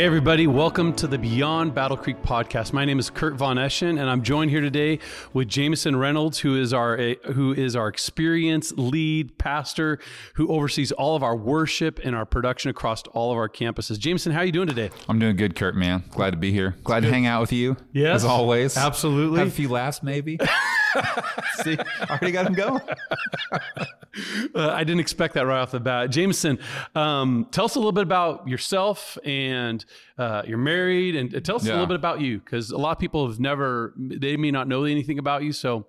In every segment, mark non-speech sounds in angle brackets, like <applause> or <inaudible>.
Hey, everybody, welcome to the Beyond Battle Creek podcast. My name is Kurt Von Eschen, and I'm joined here today with Jameson Reynolds, who is our eh, who is our experienced lead pastor who oversees all of our worship and our production across all of our campuses. Jameson, how are you doing today? I'm doing good, Kurt, man. Glad to be here. Glad to hang out with you. Yes. As always. Absolutely. Have a few laughs, maybe. <laughs> <laughs> See, I already got him going. <laughs> Uh, I didn't expect that right off the bat. Jameson, um, tell us a little bit about yourself and uh, you're married, and tell us yeah. a little bit about you because a lot of people have never, they may not know anything about you. So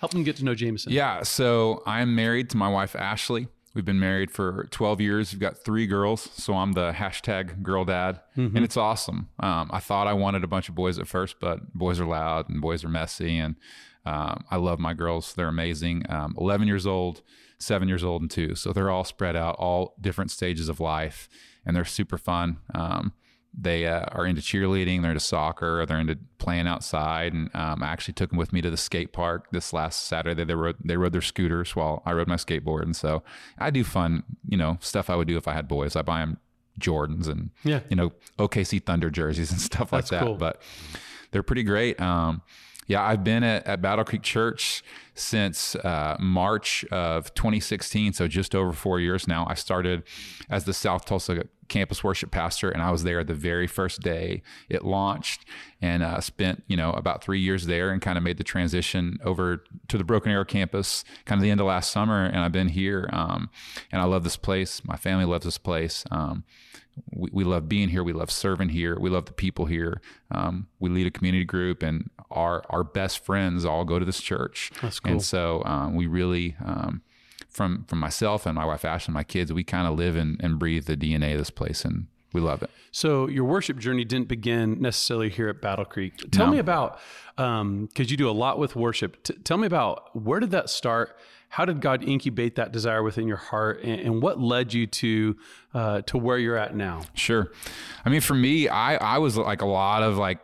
help them get to know Jameson. Yeah. So I'm married to my wife, Ashley. We've been married for 12 years. We've got three girls. So I'm the hashtag girl dad. Mm-hmm. And it's awesome. Um, I thought I wanted a bunch of boys at first, but boys are loud and boys are messy. And um, I love my girls. They're amazing. Um, 11 years old, seven years old, and two. So they're all spread out, all different stages of life. And they're super fun. Um, they uh, are into cheerleading, they're into soccer, they're into playing outside. And um, I actually took them with me to the skate park this last Saturday. They rode they rode their scooters while I rode my skateboard, and so I do fun, you know, stuff I would do if I had boys. I buy them Jordans and yeah. you know OKC Thunder jerseys and <laughs> stuff like that. Cool. But they're pretty great. Um, yeah, I've been at, at Battle Creek Church since uh, March of 2016, so just over four years now. I started as the South Tulsa campus worship pastor, and I was there the very first day it launched, and uh, spent you know about three years there, and kind of made the transition over to the Broken Arrow campus, kind of the end of last summer, and I've been here, um, and I love this place. My family loves this place. Um, we, we love being here. We love serving here. We love the people here. Um, we lead a community group, and our our best friends all go to this church. That's cool. And so um, we really, um, from from myself and my wife Ashley and my kids, we kind of live and, and breathe the DNA of this place, and we love it. So your worship journey didn't begin necessarily here at Battle Creek. Tell no. me about because um, you do a lot with worship. T- tell me about where did that start? how did God incubate that desire within your heart, and, and what led you to uh, to where you're at now? Sure, I mean, for me, I I was like a lot of like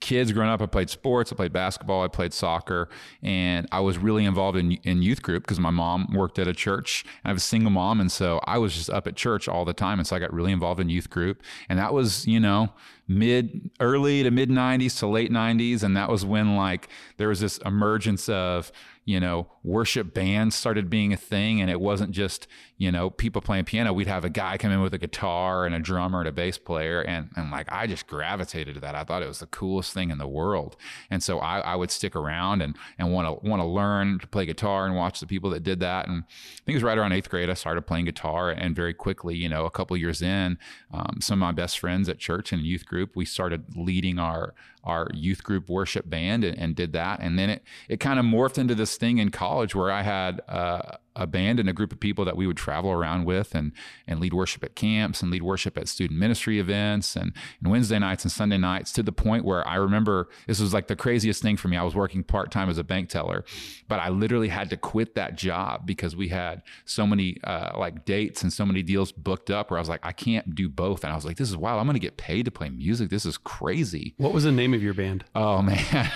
kids growing up, I played sports, I played basketball, I played soccer, and I was really involved in, in youth group because my mom worked at a church. I have a single mom, and so I was just up at church all the time, and so I got really involved in youth group, and that was you know mid early to mid 90s to late 90s and that was when like there was this emergence of you know, worship bands started being a thing and it wasn't just, you know, people playing piano. We'd have a guy come in with a guitar and a drummer and a bass player. And, and like, I just gravitated to that. I thought it was the coolest thing in the world. And so I, I would stick around and, and want to, want to learn to play guitar and watch the people that did that. And I think it was right around eighth grade, I started playing guitar and very quickly, you know, a couple years in, um, some of my best friends at church and youth group, we started leading our, our youth group worship band and, and did that. And then it, it kind of morphed into this thing in college where I had uh, a band and a group of people that we would travel around with and and lead worship at camps and lead worship at student ministry events and, and Wednesday nights and Sunday nights to the point where I remember this was like the craziest thing for me. I was working part time as a bank teller, but I literally had to quit that job because we had so many uh, like dates and so many deals booked up where I was like, I can't do both. And I was like, this is wild. I'm going to get paid to play music. This is crazy. What was the name of your band? Oh man, <laughs>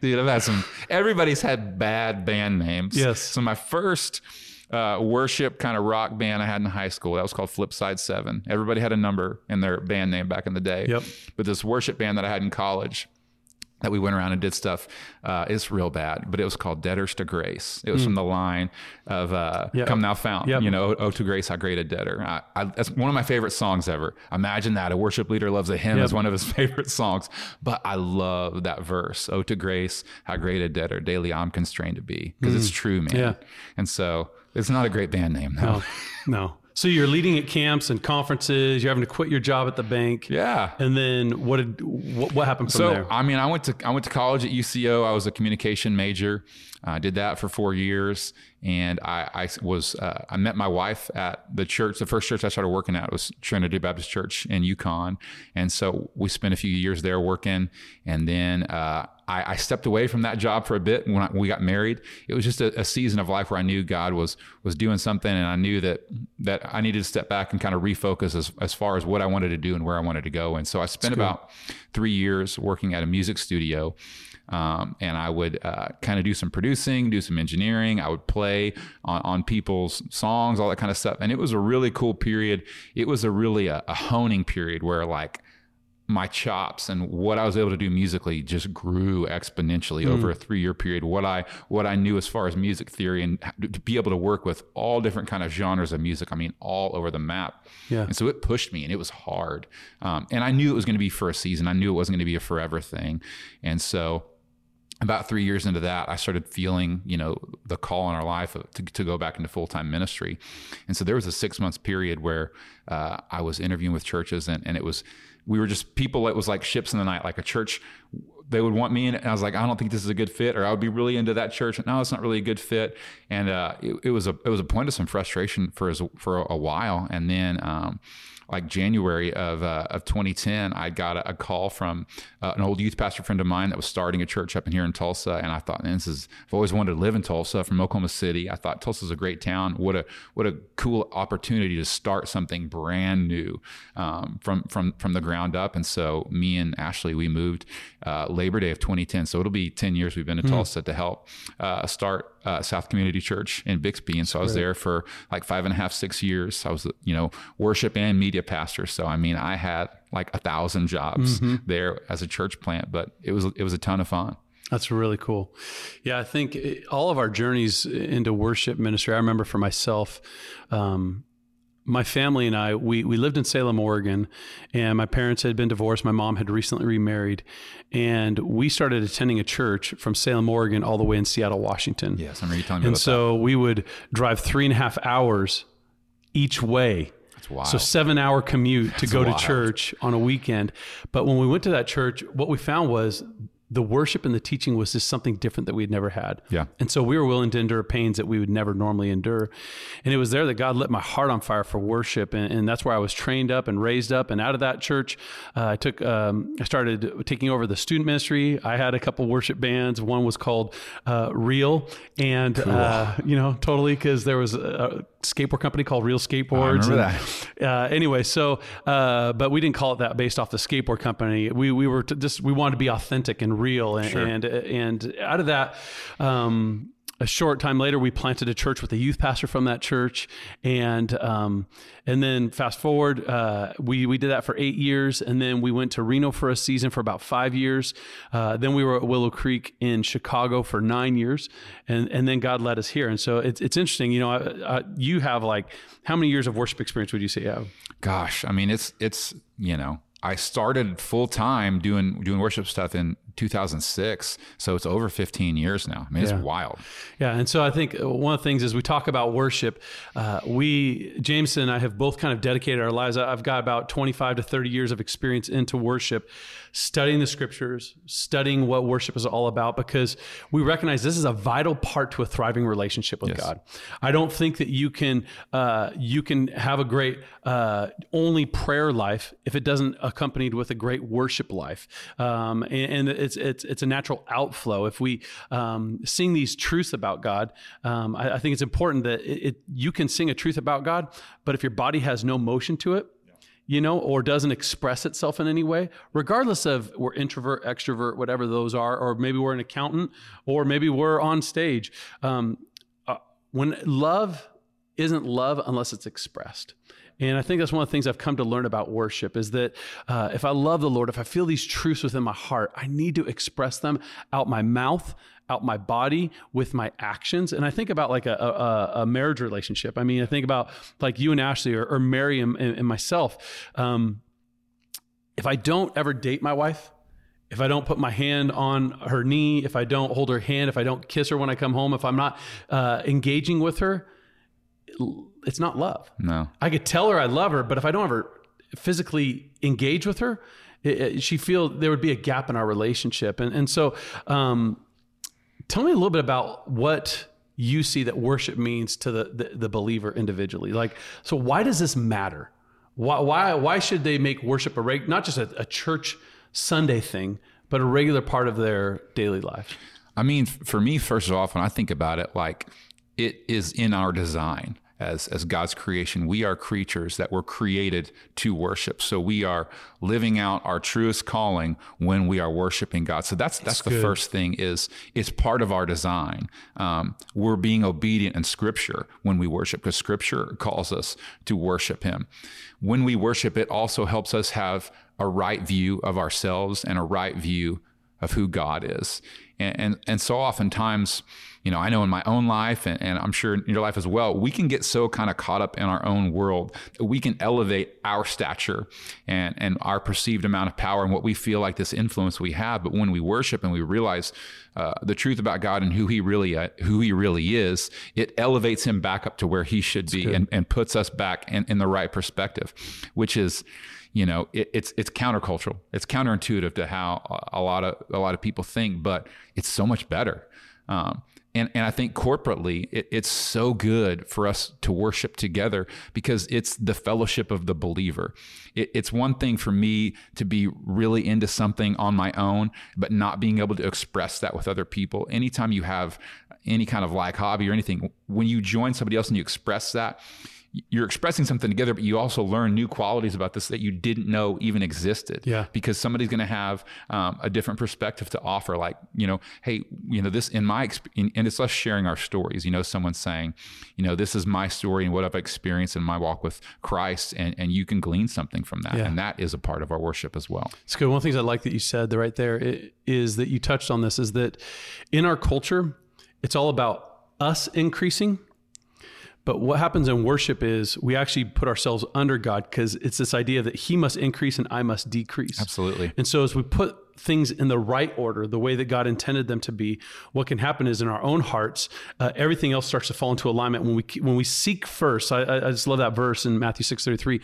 dude, I've had some. Everybody's had bad band names. Yes. So my first uh, worship kind of rock band I had in high school. That was called Flipside Seven. Everybody had a number in their band name back in the day. Yep. But this worship band that I had in college that we went around and did stuff uh, is real bad, but it was called Debtors to Grace. It was mm. from the line of uh, yep. Come Thou Fount, yep. you know, Oh to Grace, how great a debtor. I, I, that's one of my favorite songs ever. Imagine that. A worship leader loves a hymn yep. as one of his <laughs> favorite songs. But I love that verse, Oh to Grace, how great a debtor daily I'm constrained to be, because mm. it's true, man. Yeah. And so it's not a great band name. No, no. no. So you're leading at camps and conferences. You're having to quit your job at the bank. Yeah. And then what did what, what happened from so, there? I mean, I went to I went to college at UCO. I was a communication major. I did that for four years, and I, I was uh, I met my wife at the church. The first church I started working at was Trinity Baptist Church in Yukon, and so we spent a few years there working. And then uh, I, I, stepped away from that job for a bit when I, we got married. It was just a, a, season of life where I knew God was was doing something, and I knew that that I needed to step back and kind of refocus as as far as what I wanted to do and where I wanted to go. And so I spent about three years working at a music studio. Um, and I would uh, kind of do some producing, do some engineering. I would play on, on, people's songs, all that kind of stuff. And it was a really cool period. It was a really a, a honing period where like my chops and what I was able to do musically just grew exponentially mm. over a three year period. What I what I knew as far as music theory and to be able to work with all different kind of genres of music. I mean, all over the map. Yeah. And so it pushed me, and it was hard. Um, and I knew it was going to be for a season. I knew it wasn't going to be a forever thing. And so about three years into that, I started feeling, you know, the call in our life to, to go back into full time ministry. And so there was a six months period where uh, I was interviewing with churches, and, and it was we were just people that was like ships in the night, like a church. They would want me in, and I was like, I don't think this is a good fit, or I would be really into that church. And no, it's not really a good fit. And uh, it, it, was a it was a point of some frustration for for a while, and then. Um, like January of uh, of 2010, I got a, a call from uh, an old youth pastor friend of mine that was starting a church up in here in Tulsa, and I thought, man, this is I've always wanted to live in Tulsa from Oklahoma City. I thought Tulsa's a great town. What a what a cool opportunity to start something brand new um, from from from the ground up. And so me and Ashley, we moved uh, Labor Day of 2010. So it'll be 10 years we've been in mm. Tulsa to help uh, start uh, South Community Church in Bixby. And so I was there for like five and a half, six years. I was, you know, worship and media pastor. So, I mean, I had like a thousand jobs mm-hmm. there as a church plant, but it was, it was a ton of fun. That's really cool. Yeah, I think all of our journeys into worship ministry, I remember for myself, um, my family and I, we, we lived in Salem, Oregon, and my parents had been divorced. My mom had recently remarried, and we started attending a church from Salem, Oregon, all the way in Seattle, Washington. Yes, I remember you telling me And so that. we would drive three and a half hours each way. That's wild. So seven hour commute to go wild. to church on a weekend. But when we went to that church, what we found was the worship and the teaching was just something different that we'd never had. Yeah. And so we were willing to endure pains that we would never normally endure. And it was there that God lit my heart on fire for worship. And, and that's where I was trained up and raised up. And out of that church, uh, I took, um, I started taking over the student ministry. I had a couple worship bands. One was called uh, Real. And, cool. uh, you know, totally because there was a, skateboard company called Real Skateboards. I remember and, that. Uh, anyway, so uh, but we didn't call it that based off the skateboard company. We we were just we wanted to be authentic and real, and sure. and, and, out of that. Um, a short time later, we planted a church with a youth pastor from that church, and um, and then fast forward, uh, we we did that for eight years, and then we went to Reno for a season for about five years. Uh, then we were at Willow Creek in Chicago for nine years, and and then God led us here. And so it's it's interesting, you know. I, I, you have like how many years of worship experience would you say you have? Gosh, I mean, it's it's you know I started full time doing doing worship stuff in 2006. So it's over 15 years now. I mean, yeah. it's wild. Yeah. And so I think one of the things is we talk about worship. Uh, we, Jameson and I have both kind of dedicated our lives. I've got about 25 to 30 years of experience into worship studying the scriptures, studying what worship is all about, because we recognize this is a vital part to a thriving relationship with yes. God. I don't think that you can uh, you can have a great uh, only prayer life if it doesn't accompanied with a great worship life, um, and, and, it's it's it's a natural outflow. If we um, sing these truths about God, um, I, I, think it's important that it, it, you can sing a truth about God, but if your body has no motion to it, you know, or doesn't express itself in any way, regardless of we're introvert, extrovert, whatever those are, or maybe we're an accountant, or maybe we're on stage. Um, uh, when love isn't love unless it's expressed. And I think that's one of the things I've come to learn about worship is that uh, if I love the Lord, if I feel these truths within my heart, I need to express them out my mouth, out my body with my actions. And I think about like a, a, a marriage relationship. I mean, I think about like you and Ashley or, or Mary and, and myself. Um, if I don't ever date my wife, if I don't put my hand on her knee, if I don't hold her hand, if I don't kiss her when I come home, if I'm not uh, engaging with her, it's not love. No. I could tell her I love her, but if I don't ever physically engage with her, it, it, she feel there would be a gap in our relationship. And and so, um, tell me a little bit about what you see that worship means to the, the, the believer individually. Like, so why does this matter? Why why why should they make worship a reg- not just a, a church Sunday thing, but a regular part of their daily life? I mean, for me, first of all, when I think about it, like it is in our design as as God's creation. We are creatures that were created to worship. So we are living out our truest calling when we are worshiping God. So that's that's, the good. first thing is it's part of our design. Um, we're being obedient in Scripture when we worship because Scripture calls us to worship Him. When we worship, it also helps us have a right view of ourselves and a right view of who God is. And, and, and so oftentimes, you know, I know in my own life and, and I'm sure in your life as well, we can get so kind of caught up in our own world that we can elevate our stature and, and our perceived amount of power and what we feel like this influence we have. But when we worship and we realize uh, the truth about God and who he really uh, who he really is, it elevates him back up to where he should be and, and puts us back in, in the right perspective, which is you know it, it's it's countercultural. It's counterintuitive to how a lot of a lot of people think but it's so much better. Um, and and I think corporately it, it's so good for us to worship together because it's the fellowship of the believer. It, it's one thing for me to be really into something on my own but not being able to express that with other people. Anytime you have any kind of like hobby or anything when you join somebody else and you express that you're expressing something together, but you also learn new qualities about this that you didn't know even existed. Yeah. Because somebody's going to have um, a different perspective to offer. Like, you know, hey, you know, this in my experience, and it's us sharing our stories. You know, someone saying, you know, this is my story and what I've experienced in my walk with Christ, and, and you can glean something from that. Yeah. And that is a part of our worship as well. It's good. One of the things I like that you said right there is that you touched on this is that in our culture, it's all about us increasing. But what happens in worship is we actually put ourselves under God because it's this idea that He must increase and I must decrease. Absolutely. And so, as we put things in the right order, the way that God intended them to be, what can happen is in our own hearts, uh, everything else starts to fall into alignment. When we when we seek first, I, I just love that verse in Matthew six thirty three,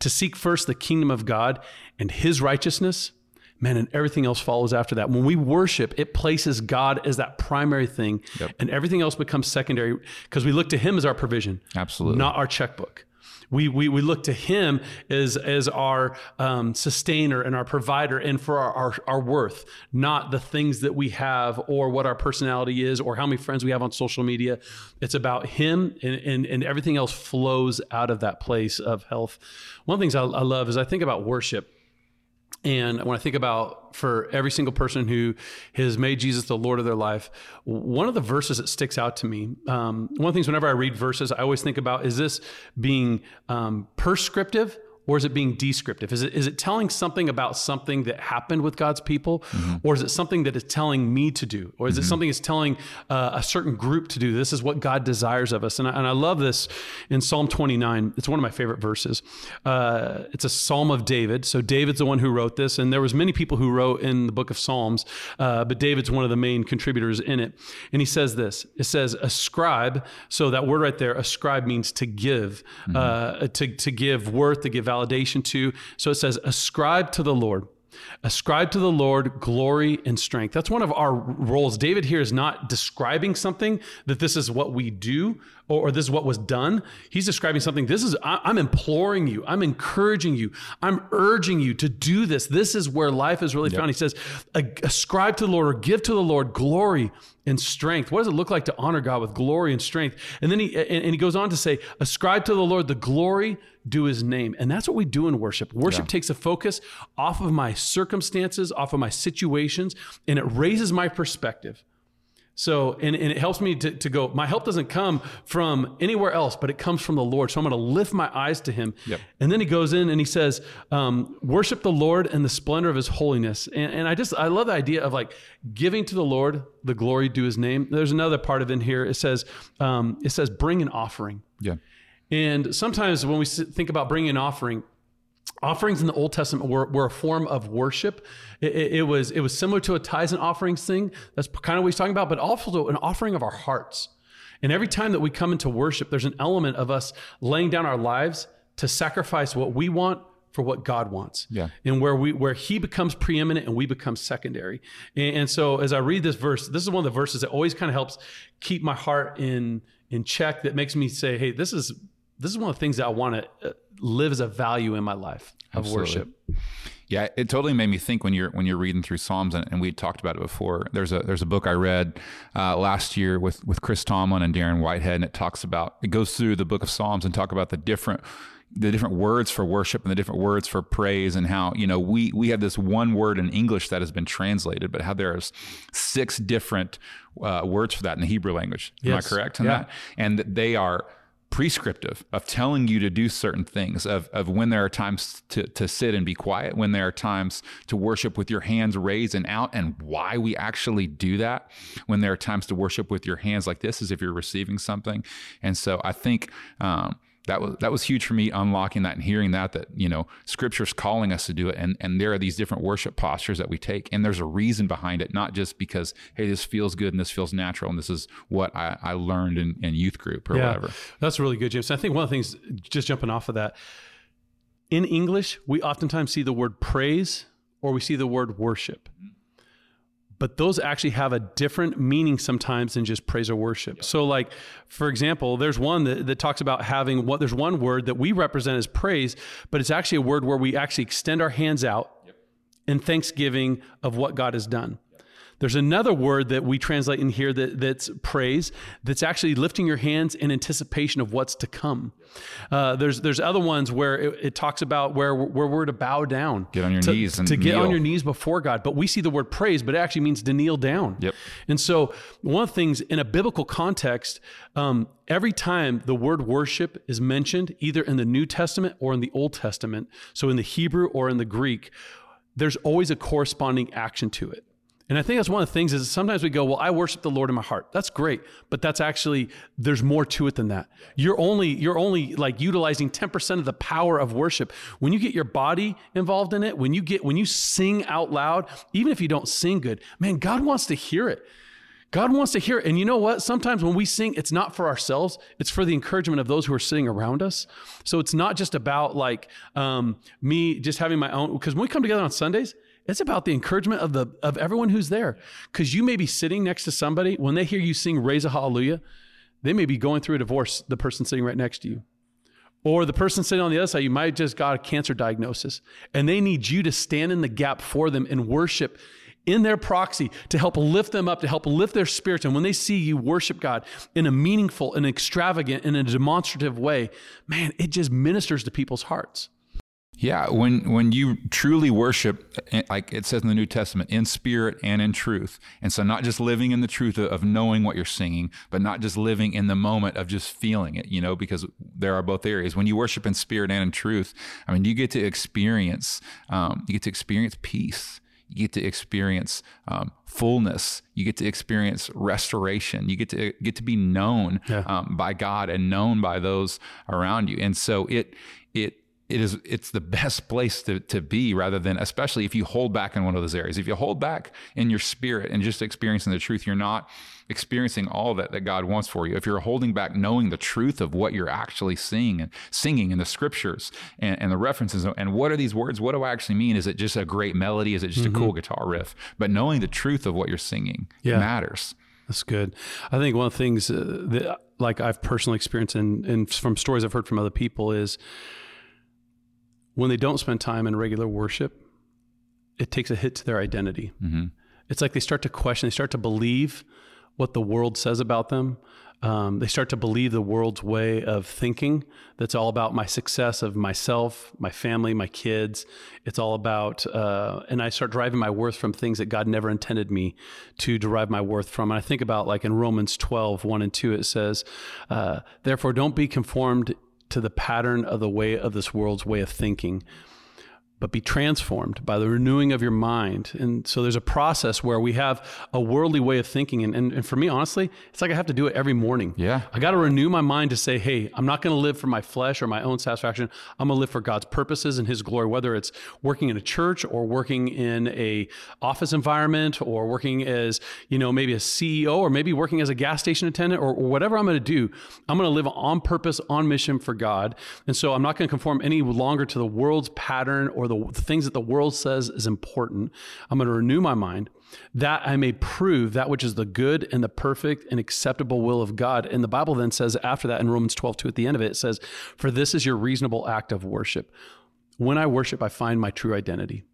to seek first the kingdom of God and His righteousness. Man, and everything else follows after that. When we worship, it places God as that primary thing, and everything else becomes secondary because we look to Him as our provision, Absolutely. not our checkbook. We, we, we look to him as, as our um, sustainer and our provider and for our, our, our worth, not the things that we have or what our personality is or how many friends we have on social media. It's about him and, and, and everything else flows out of that place of health. One of the things I, I love is I think about worship. And when I think about for every single person who has made Jesus the Lord of their life, one of the verses that sticks out to me, um, one of the things whenever I read verses, I always think about is this being um, prescriptive or is it being descriptive? Is it is it telling something about something that happened with God's people, or is it something that is telling me to do, or is it something that's telling uh, a certain group to do? This is what God desires of us, and I, and I love this in Psalm 29. It's one of my favorite verses. Uh, it's a Psalm of David. So David's the one who wrote this, and there was many people who wrote in the book of Psalms, uh, but David's one of the main contributors in it. And he says this. It says, "Ascribe." So that word right there, ascribe means to give, uh, to to give worth, to give validation to. So it says, ascribe to the Lord. Ascribe to the Lord glory and strength. That's one of our roles. David here is not describing something that this is what we do or, or this is what was done. He's describing something. This is, I, I'm imploring you, I'm encouraging you, I'm urging you to do this. This is where life is really found. He says, ascribe to the Lord or give to the Lord glory and strength. What does it look like to honor God with glory and strength? And then he and, he goes on to say, ascribe to the Lord the glory due his name. And that's what we do in worship. Worship takes a focus off of my circumstances, off of my situations, and it raises my perspective. So, and, and it helps me to, to go, my help doesn't come from anywhere else, but it comes from the Lord. So I'm going to lift my eyes to him. Yep. And then he goes in and he says, um, worship the Lord and the splendor of his holiness. And, and I just, I love the idea of like giving to the Lord the glory due his name. There's another part of in here. It says, um, it says, bring an offering. Yeah. And sometimes when we think about bringing an offering, offerings in the Old Testament were, were a form of worship. It, it- it was it was similar to a tithes and offerings thing. That's kind of what he's talking about, but also an offering of our hearts. And every time that we come into worship, there's an element of us laying down our lives to sacrifice what we want for what God wants. Yeah. And where we where he becomes preeminent and we become secondary. And, and so as I read this verse, this is one of the verses that always kind of helps keep my heart in in check that makes me say, hey, this is this is one of the things that I want to uh, live as a value in my life of Absolutely. worship. Yeah, it totally made me think when you're when you're reading through Psalms, and, and we talked about it before. There's a there's a book I read uh, last year with with Chris Tomlin and Darren Whitehead, and it talks about it goes through the book of Psalms and talk about the different the different words for worship and the different words for praise and how you know we we have this one word in English that has been translated, but how there's six different uh, words for that in the Hebrew language. Am I correct in Yeah. that? And they are prescriptive of telling you to do certain things of, of when there are times to, to sit and be quiet when there are times to worship with your hands raised and out and why we actually do that when there are times to worship with your hands like this is if you're receiving something. And so i think um, that was that was huge for me unlocking that and hearing that that you know scripture's calling us to do it and and there are these different worship postures that we take and there's a reason behind it not just because hey this feels good and this feels natural and this is what i, I learned in, in youth group or whatever That's really good, James. I think one of the things, just jumping off of that, in English, we oftentimes see the word praise or we see the word worship. But those actually have a different meaning sometimes than just praise or worship. So, like, for example, there's one that, that talks about having what there's one word that we represent as praise, but it's actually a word where we actually extend our hands out in thanksgiving of what God has done. There's another word that we translate in here that, that's praise, that's actually lifting your hands in anticipation of what's to come. Uh, there's there's other ones where it, it talks about where, where we're to bow down, Get on your to, knees and to get on your knees before God. But we see the word praise, but it actually means to kneel down. Yep. And so one of the things in a biblical context, um, every time the word worship is mentioned, either in the New Testament or in the Old Testament, so in the Hebrew or in the Greek, there's always a corresponding action to it. And I think that's one of the things is sometimes we go, well, I worship the Lord in my heart. That's great, but that's actually there's more to it than that. You're only you're only like utilizing 10% of the power of worship. When you get your body involved in it, when you get when you sing out loud, even if you don't sing good, man, God wants to hear it. God wants to hear it. And you know what? Sometimes when we sing, it's not for ourselves, it's for the encouragement of those who are sitting around us. So it's not just about like um, me just having my own, because when we come together on Sundays, it's about the encouragement of the of everyone who's there. Because you may be sitting next to somebody, when they hear you sing Raise a Hallelujah, they may be going through a divorce, the person sitting right next to you. Or the person sitting on the other side, you might just got a cancer diagnosis, and they need you to stand in the gap for them and worship in their proxy to help lift them up, to help lift their spirits. And when they see you worship God in a meaningful and extravagant and a demonstrative way, man, it just ministers to people's hearts. Yeah, when when you truly worship, eh, like it says in the New Testament, in spirit and in truth, and so not just living in the truth of, of knowing what you're singing, but not just living in the moment of just feeling it, you know, because there are both areas. When you worship in spirit and in truth, I mean, you get to experience, um, you get to experience peace. You get to experience um, fullness. You get to experience restoration. You get to get to be known Yeah. um, by God and known by those around you. And so it it it is it's the best place to, to be rather than especially if you hold back in one of those areas. If you hold back in your spirit and just experiencing the truth you're not experiencing all that that god wants for you. If you're holding back knowing the truth of what you're actually seeing and singing in the scriptures and, and the references and what are these words? What do i actually mean? Is it just a great melody? Is it just a cool guitar riff? But knowing the truth of what you're singing Yeah. matters. That's good. I think one of the things uh, that, like I've personally experienced and, and from stories I've heard from other people is when they don't spend time in regular worship, it takes a hit to their identity. It's like they start to question, they start to believe what the world says about them. Um, they start to believe the world's way of thinking that's all about my success of myself, my family, my kids. It's all about, uh, and I start deriving my worth from things that God never intended me to derive my worth from. And I think about like in Romans 12, 1 and 2, it says, uh, Therefore, don't be conformed to the pattern of the way of this world's way of thinking but be transformed by the renewing of your mind. And so there's a process where we have a worldly way of thinking. And, and, and for me, honestly, it's like I have to do it every morning. Yeah. I got to renew my mind to say, hey, I'm not going to live for my flesh or my own satisfaction. I'm going to live for God's purposes and his glory, whether it's working in a church or working in a office environment or working as, you know, maybe a CEO or maybe working as a gas station attendant or, or whatever I'm going to do. I'm going to live on purpose, on mission for God. And so I'm not going to conform any longer to the world's pattern or the, the things that the world says is important. I'm going to renew my mind that I may prove that which is the good and the perfect and acceptable will of God. And the Bible then says after that in Romans 12, 2 at the end of it, it says, For this is your reasonable act of worship. When I worship, I find my true identity.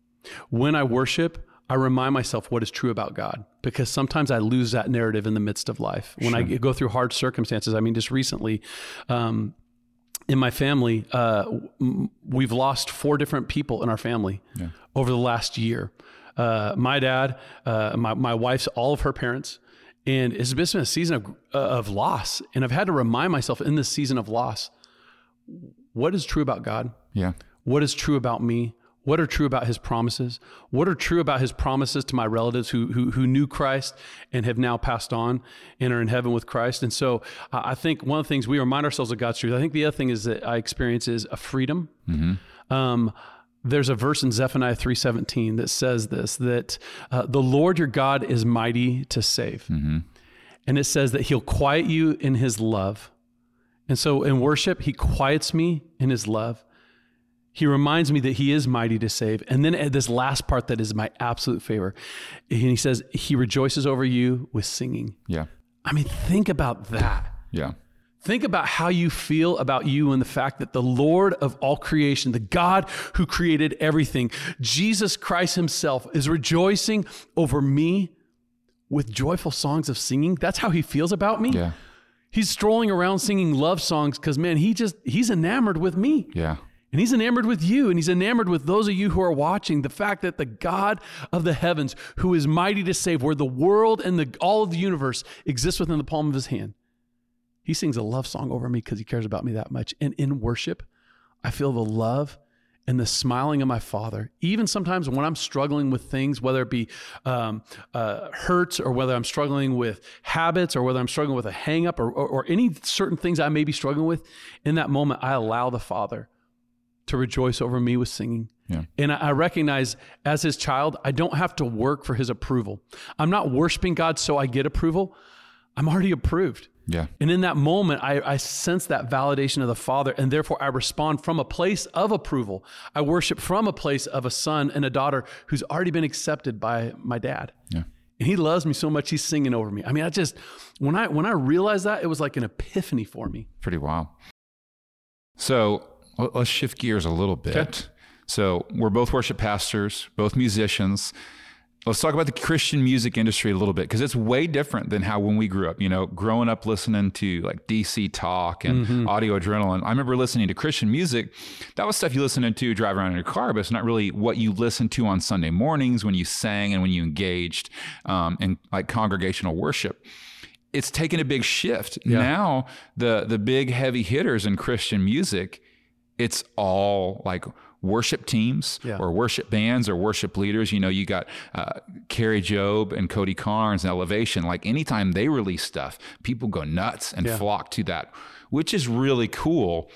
When I worship, I remind myself what is true about God because sometimes I lose that narrative in the midst of life. When I go through hard circumstances, I mean, just recently, um, in my family, uh, we've lost four different people in our family yeah. over the last year. Uh, my dad, uh, my, my wife's, all of her parents. And it's been a season of, uh, of loss. And I've had to remind myself in this season of loss what is true about God? Yeah. What is true about me? What are true about his promises? What are true about his promises to my relatives who, who, who knew Christ and have now passed on and are in heaven with Christ? And so uh, I think one of the things we remind ourselves of God's truth. I think the other thing is that I experience is a freedom. Mm-hmm. Um, there's a verse in Zephaniah 3:17 that says this that uh, the Lord your God is mighty to save. Mm-hmm. And it says that he'll quiet you in his love. And so in worship, he quiets me in his love. He reminds me that he is mighty to save. And then this last part that is my absolute favor. And he says, He rejoices over you with singing. Yeah. I mean, think about that. Yeah. Think about how you feel about you and the fact that the Lord of all creation, the God who created everything, Jesus Christ Himself, is rejoicing over me with joyful songs of singing. That's how He feels about me. Yeah. He's strolling around singing love songs because, man, He just, He's enamored with me. Yeah. And he's enamored with you, and he's enamored with those of you who are watching. The fact that the God of the heavens, who is mighty to save, where the world and the, all of the universe exists within the palm of his hand, he sings a love song over me because he cares about me that much. And in worship, I feel the love and the smiling of my Father. Even sometimes when I'm struggling with things, whether it be um, uh, hurts or whether I'm struggling with habits or whether I'm struggling with a hangup or, or, or any certain things I may be struggling with, in that moment, I allow the Father to rejoice over me with singing. Yeah. And I recognize as his child, I don't have to work for his approval. I'm not worshiping God so I get approval. I'm already approved. Yeah. And in that moment, I, I sense that validation of the Father, and therefore I respond from a place of approval. I worship from a place of a son and a daughter who's already been accepted by my dad. Yeah. And he loves me so much, he's singing over me. I mean, I just when I when I realized that, it was like an epiphany for me. Pretty wild. So let's shift gears a little bit. Okay. So we're both worship pastors, both musicians. Let's talk about the Christian music industry a little bit because it's way different than how when we grew up. You know, growing up listening to like DC talk and mm-hmm. audio adrenaline. I remember listening to Christian music. That was stuff you listened to drive around in your car, but it's not really what you listened to on Sunday mornings when you sang and when you engaged um, in like congregational worship it's taken a big shift. Yeah. Now the the big heavy hitters in Christian music it's all like worship teams yeah. or worship bands or worship leaders. You know, you got uh, Kari Jobe and Cody Carnes and Elevation. Like anytime they release stuff, people go nuts and yeah. flock to that, which is really cool.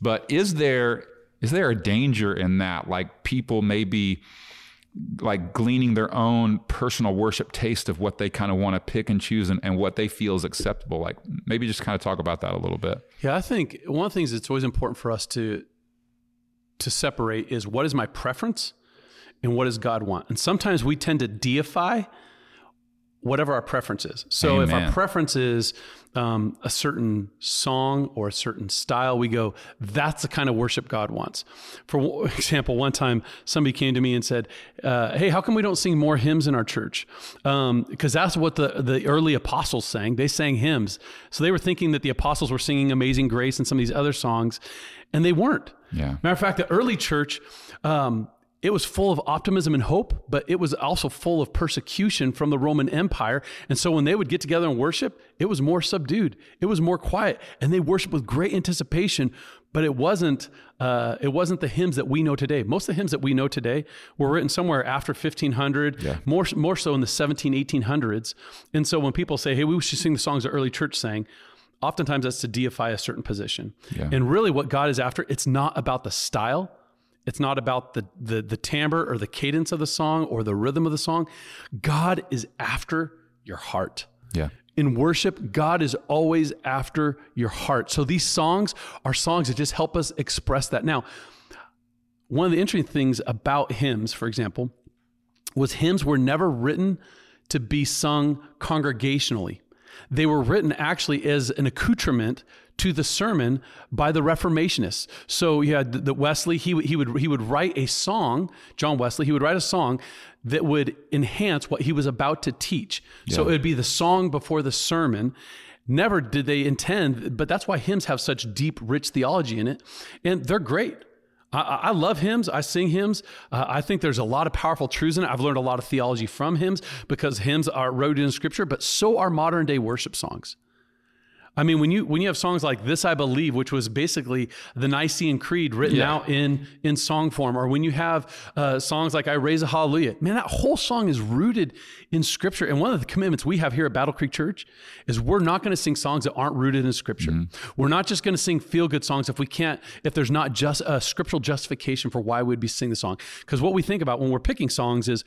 But is there is there a danger in that? Like people maybe like gleaning their own personal worship taste of what they kind of want to pick and choose and, and what they feel is acceptable. Like maybe just kind of talk about that a little bit. Yeah, I think one of the things that's always important for us to to separate is what is my preference and what does God want. And sometimes we tend to deify whatever our preference is. So Amen. if our preference is um, a certain song or a certain style, we go, that's the kind of worship God wants. For <laughs> example, one time somebody came to me and said, uh, Hey, how come we don't sing more hymns in our church? Because um, that's what the, the early apostles sang. They sang hymns. So they were thinking that the apostles were singing Amazing Grace and some of these other songs, and they weren't. Yeah. Matter of fact, the early church, um, it was full of optimism and hope, but it was also full of persecution from the Roman Empire. And so when they would get together and worship, it was more subdued, it was more quiet, and they worshiped with great anticipation. But it wasn't uh, it wasn't the hymns that we know today. Most of the hymns that we know today were written somewhere after 1500, yeah. more more so in the 17, 1800s. And so when people say, "Hey, we should sing the songs the early church sang," oftentimes that's to deify a certain position. Yeah. And really, what God is after, it's not about the style it's not about the, the, the timbre or the cadence of the song or the rhythm of the song. God is after your heart. Yeah. In worship, God is always after your heart. So these songs are songs that just help us express that. Now, one of the interesting things about hymns, for example, was hymns were never written to be sung congregationally. They were written actually as an accoutrement to the sermon by the Reformationists. So you had the, the Wesley. He would he would he would write a song. John Wesley. He would write a song that would enhance what he was about to teach. So it would be the song before the sermon. Never did they intend, but that's why hymns have such deep, rich theology in it, and they're great. I, I love hymns. I sing hymns. Uh, I think there's a lot of powerful truths in it. I've learned a lot of theology from hymns because hymns are rooted in Scripture, but so are modern day worship songs. I mean, when you when you have songs like "This I Believe," which was basically the Nicene Creed written Yeah. out in in song form, or when you have uh, songs like "I Raise a Hallelujah," man, that whole song is rooted in Scripture. And one of the commitments we have here at Battle Creek Church is we're not going to sing songs that aren't rooted in Scripture. We're not just going to sing feel good songs if we can't, if there's not just a scriptural justification for why we'd be singing the song. Because what we think about when we're picking songs is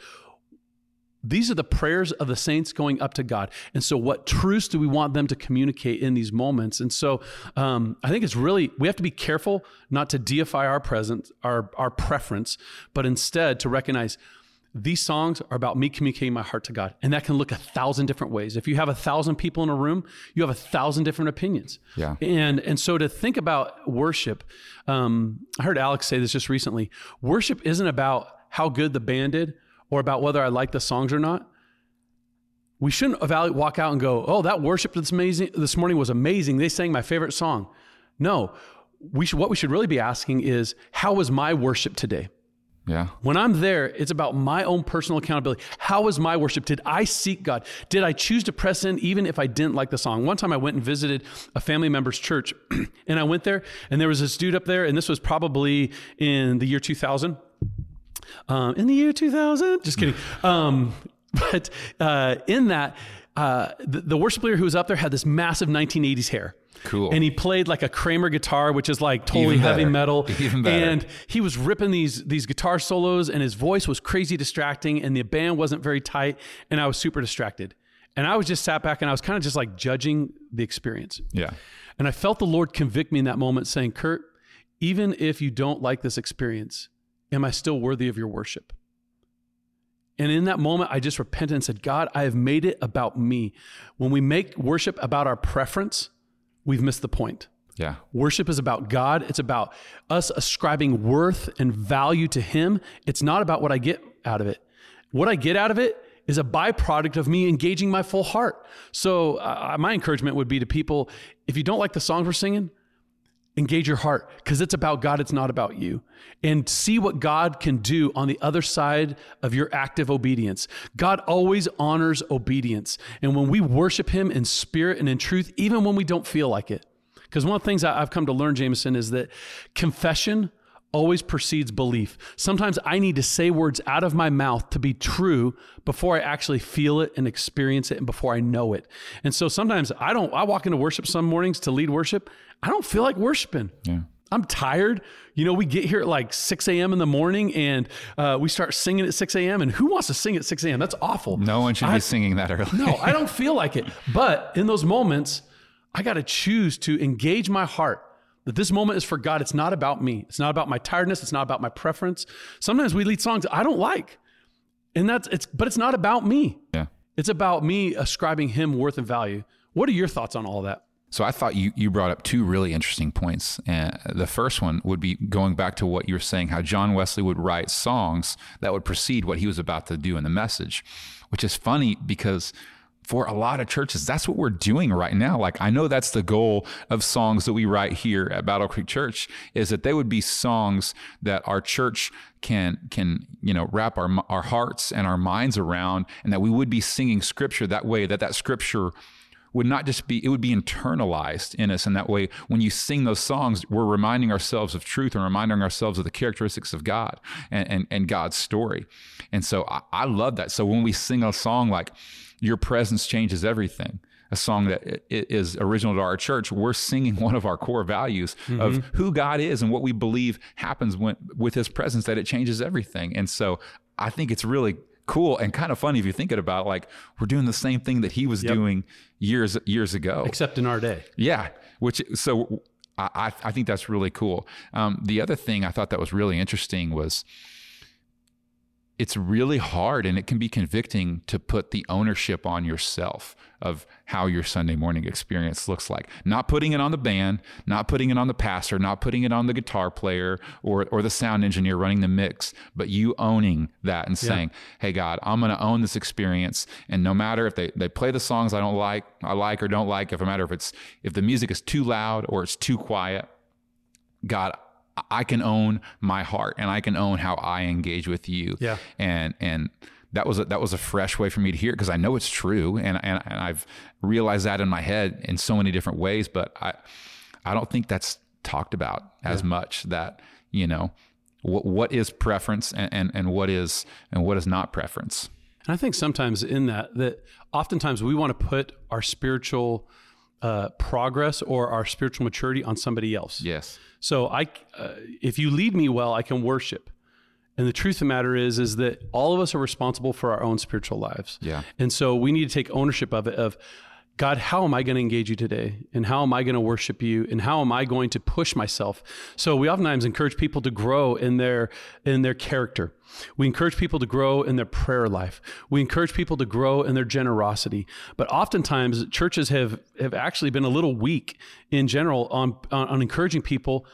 these are the prayers of the saints going up to God. And so, what truths do we want them to communicate in these moments? And so, um, I think it's really, we have to be careful not to deify our presence, our, our preference, but instead to recognize these songs are about me communicating my heart to God. And that can look a thousand different ways. If you have a thousand people in a room, you have a thousand different opinions. Yeah. And, and so, to think about worship, um, I heard Alex say this just recently worship isn't about how good the band did or about whether I like the songs or not. We shouldn't evaluate, walk out and go, "Oh, that worship this amazing this morning was amazing. They sang my favorite song." No, we should. What we should really be asking is, "How was my worship today?" Yeah. When I'm there, it's about my own personal accountability. How was my worship? Did I seek God? Did I choose to press in even if I didn't like the song? One time I went and visited a family member's church, <clears throat> and I went there, and there was this dude up there, and this was probably in the year 2000. Um, in the year 2000, just kidding. <laughs> Um, but uh, in that, uh, the, the worship leader who was up there had this massive 1980s hair. Cool. And he played like a Kramer guitar, which is like totally heavy metal. <laughs> Even better. And he was ripping these these guitar solos, and his voice was crazy distracting, and the band wasn't very tight, and I was super distracted. And I was just sat back, and I was kind of just like judging the experience. Yeah. And I felt the Lord convict me in that moment, saying, "Kurt, even if you don't like this experience, am I still worthy of your worship?" And in that moment, I just repented and said, God, I have made it about me. When we make worship about our preference, we've missed the point. Yeah. Worship is about God. It's about us ascribing worth and value to Him. It's not about what I get out of it. What I get out of it is a byproduct of me engaging my full heart. So, uh, my encouragement would be to people if you don't like the songs we're singing, engage your heart because it's about God, it's not about you. And see what God can do on the other side of your active obedience. God always honors obedience. And when we worship Him in spirit and in truth, even when we don't feel like it, because one of the things I've come to learn, Jameson, is that confession always precedes belief. Sometimes I need to say words out of my mouth to be true before I actually feel it and experience it and before I know it. And so sometimes I don't, I walk into worship some mornings to lead worship. I don't feel like worshiping. Yeah. I'm tired. You know, we get here at like 6 a.m. in the morning and uh, we start singing at 6 a.m. And who wants to sing at 6 a.m.? That's awful. No one should I- be singing that early. no, I <laughs> don't feel like it. But in those moments, I got to choose to engage my heart that this moment is for God. It's not about me. It's not about my tiredness. It's not about my preference. Sometimes we lead songs I don't like. And that's it's but it's not about me. Yeah. It's about me ascribing him worth and value. What are your thoughts on all that? So I thought you, you brought up two really interesting points. And the first one would be going back to what you were saying, how John Wesley would write songs that would precede what he was about to do in the message, which is funny because for a lot of churches, that's what we're doing right now. Like I know that's the goal of songs that we write here at Battle Creek Church is that they would be songs that our church can can you know wrap our our hearts and our minds around, and that we would be singing scripture that way. That that scripture would not just be it would be internalized in us and that way when you sing those songs we're reminding ourselves of truth and reminding ourselves of the characteristics of god and and, and god's story and so I, I love that so when we sing a song like your presence changes everything. A song that is original to our church we're singing <laughs> one of our core values of who god is and what we believe happens when with his presence that it changes everything. And so i think it's really cool and kind of funny if you think it about it, like we're doing the same thing that he was doing years years ago. Except in our day. yeah which so i i I think that's really cool. Um, the other thing i thought that was really interesting was it's really hard and it can be convicting to put the ownership on yourself of how your Sunday morning experience looks like. Not putting it on the band, not putting it on the pastor, not putting it on the guitar player or, or the sound engineer running the mix, but you owning that and saying, Hey God, I'm gonna own this experience. And no matter if they, they play the songs I don't like, I like or don't like, if no matter if it's if the music is too loud or it's too quiet, God, I can own my heart and I can own how I engage with you. Yeah. And and that was a, that was a fresh way for me to hear because I know it's true and, and and I've realized that in my head in so many different ways, but I I don't think that's talked about as yeah. much that, you know, what what is preference and, and, and what is and what is not preference. And I think sometimes in that that oftentimes we want to put our spiritual uh, progress or our spiritual maturity on somebody else. Yes. So I, uh, if you lead me well, I can worship. And the truth of the matter is, is that all of us are responsible for our own spiritual lives. Yeah. And so we need to take ownership of it. Of God, how am I going to engage you today? And how am I going to worship you? And how am I going to push myself? So we oftentimes encourage people to grow in their in their character. We encourage people to grow in their prayer life. We encourage people to grow in their generosity. But oftentimes churches have have actually been a little weak in general on on, on encouraging people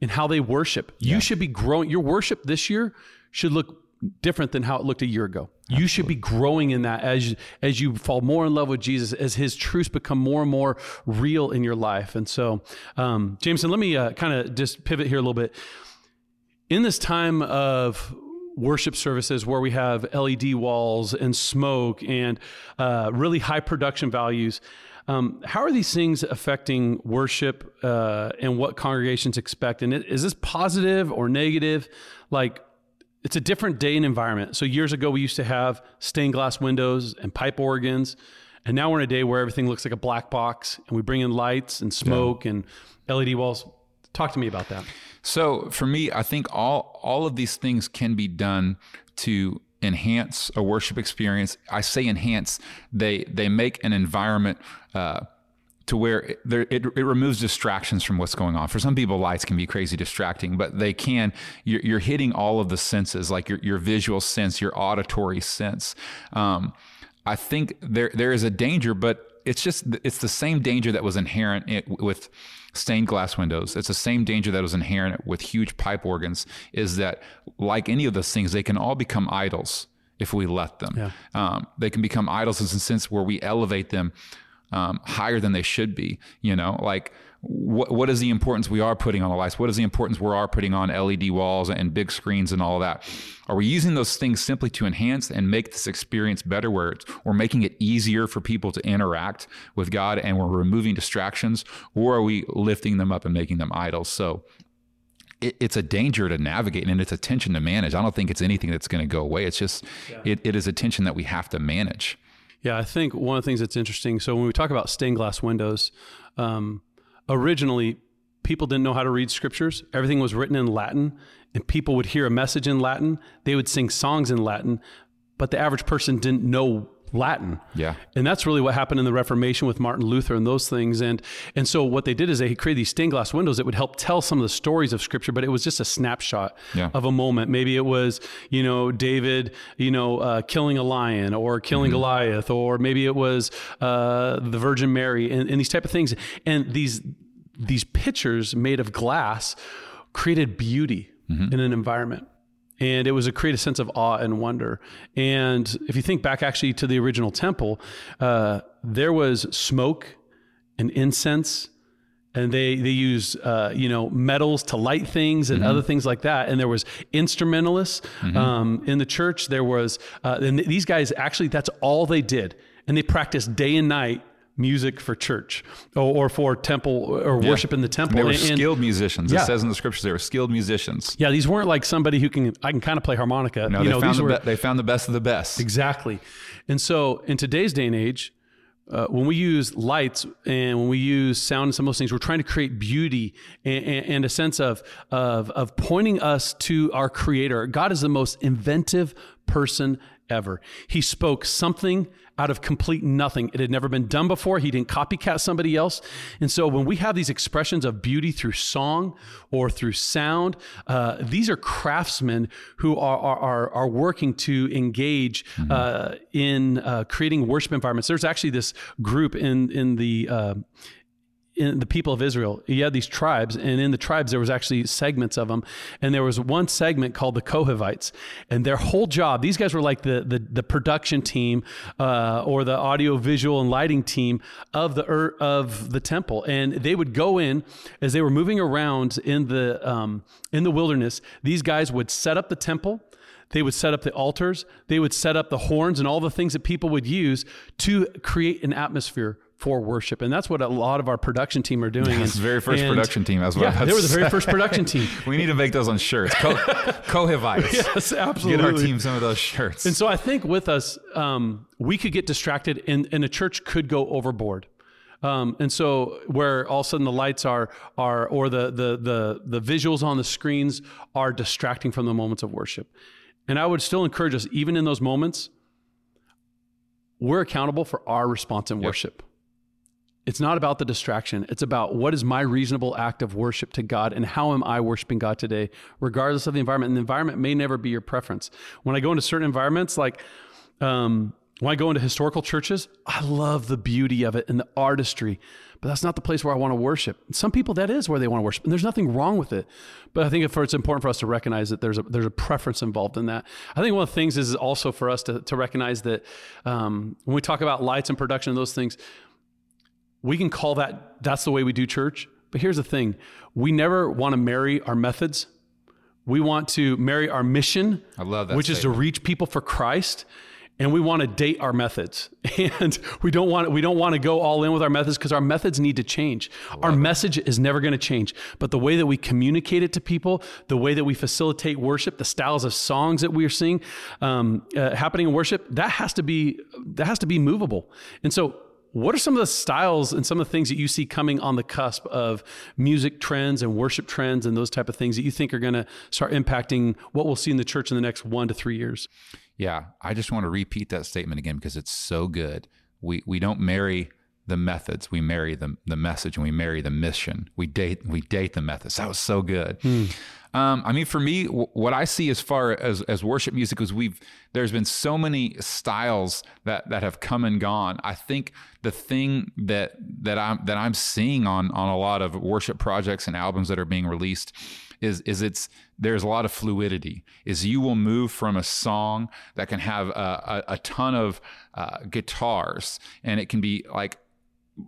in how they worship. Yeah. You should be growing. Your worship this year should look different than how it looked a year ago. Absolutely. You should be growing in that as as you fall more in love with Jesus, as His truths become more and more real in your life. And so, um, Jameson, let me uh, kind of just pivot here a little bit. In this time of worship services where we have LED walls and smoke and uh, really high production values. Um, how are these things affecting worship uh, and what congregations expect? And is this positive or negative? Like, it's a different day and environment. So years ago, we used to have stained glass windows and pipe organs, and now we're in a day where everything looks like a black box, and we bring in lights and smoke yeah. and LED walls. Talk to me about that. So for me, I think all all of these things can be done to enhance a worship experience. I say enhance; they they make an environment. Uh, to where it, it, it, removes distractions from what's going on. For some people, lights can be crazy distracting, but they can. You're, you're hitting all of the senses, like your, your visual sense, your auditory sense. Um, I think there there is a danger, but it's just it's the same danger that was inherent with stained glass windows. It's the same danger that was inherent with huge pipe organs. Is that like any of those things, they can all become idols if we let them. Yeah. Um, they can become idols in the sense where we elevate them um, higher than they should be. You know, like what what is the importance we are putting on the lights? What is the importance we are putting on LED walls and big screens and all that? Are we using those things simply to enhance and make this experience better, where it's, we're making it easier for people to interact with God and we're removing distractions, or are we lifting them up and making them idols? So it's a danger to navigate and it's a tension to manage. I don't think it's anything that's going to go away. It's just yeah. it, it is a tension that we have to manage. Yeah, I think one of the things that's interesting. So when we talk about stained glass windows, um, originally people didn't know how to read scriptures. Everything was written in Latin, and people would hear a message in Latin. They would sing songs in Latin, but the average person didn't know Latin. Yeah. And that's really what happened in the Reformation with Martin Luther and those things. And and so what they did is they created these stained glass windows that would help tell some of the stories of scripture, but it was just a snapshot yeah. of a moment. Maybe it was, you know, David, you know, uh, killing a lion or killing mm-hmm. Goliath, or maybe it was uh, the Virgin Mary and, and these type of things. And these these pictures made of glass created beauty mm-hmm. in an environment and it was a create a sense of awe and wonder. And if you think back actually to the original temple, uh, there was smoke and incense, and they they used uh, you know metals to light things and mm-hmm. other things like that. And there was instrumentalists mm-hmm. um, in the church. There was uh, and these guys actually that's all they did, and they practiced day and night music for church or, or for temple or yeah. worship in the temple. They were and, skilled musicians. Yeah. It says in the scriptures they were skilled musicians. Yeah, these weren't like somebody who can I can kind of play harmonica. No, you they know, found the were, be- they found the best of the best. Exactly. And so in today's day and age, uh, when we use lights and when we use sound and some of those things, we're trying to create beauty and, and, and, a sense of, of, of pointing us to our creator. God is the most inventive person ever. He spoke something out of complete nothing. It had never been done before. He didn't copycat somebody else. And so when we have these expressions of beauty through song or through sound, uh, these are craftsmen who are, are, are working to engage mm-hmm. uh, in uh, creating worship environments. There's actually this group in, in the uh, in the people of Israel, you had these tribes, and in the tribes there was actually segments of them, and there was one segment called the Kohathites, and their whole job, these guys were like the the, the production team uh, or the audio, visual, and lighting team of the of the temple, and they would go in as they were moving around in the um, in the wilderness. These guys would set up the temple. They would set up the altars. They would set up the horns and all the things that people would use to create an atmosphere for worship, and that's what a lot of our production team are doing. <laughs> Yes, the very first and, production team. That's what yeah, they were the very <laughs> first production team. <laughs> we need to make those on shirts. Co- Kohathites. yes, absolutely. Get our team some of those shirts. And so I think with us, um, we could get distracted, and, and a church could go overboard. Um, and so where all of a sudden the lights are are or the, the the the visuals on the screens are distracting from the moments of worship. And I would still encourage us, even in those moments, we're accountable for our response in yep. worship. It's not about the distraction. It's about what is my reasonable act of worship to God and how am I worshiping God today, regardless of the environment. And the environment may never be your preference. When I go into certain environments, like um, when I go into historical churches, I love the beauty of it and the artistry, but that's not the place where I want to worship. Some people, that is where they want to worship, and there's nothing wrong with it. But I think if it's important for us to recognize that there's a there's a preference involved in that. I think one of the things is also for us to to recognize that um, when we talk about lights and production and those things, we can call that that's the way we do church. But here's the thing we never want to marry our methods. We want to marry our mission, I love that which statement. is to reach people for Christ. And we want to date our methods. <laughs> And we don't want we don't want to go all in with our methods because our methods need to change. Our it. message is never going to change. But the way that we communicate it to people, the way that we facilitate worship, the styles of songs that we are seeing um, uh, happening in worship, that has to be that has to be movable. And so what are some of the styles and some of the things that you see coming on the cusp of music trends and worship trends and those type of things that you think are going to start impacting what we'll see in the church in the next one to three years? Yeah, I just want to repeat that statement again because it's so good. We we don't marry the methods, we marry the the message, and we marry the mission. We date we date the methods. That was so good. Hmm. Um, I mean, for me, w- what I see as far as as worship music is we've there's been so many styles that that have come and gone. I think the thing that that I'm that I'm seeing on on a lot of worship projects and albums that are being released is is it's there's a lot of fluidity is you will move from a song that can have a, a, a ton of uh, guitars and it can be like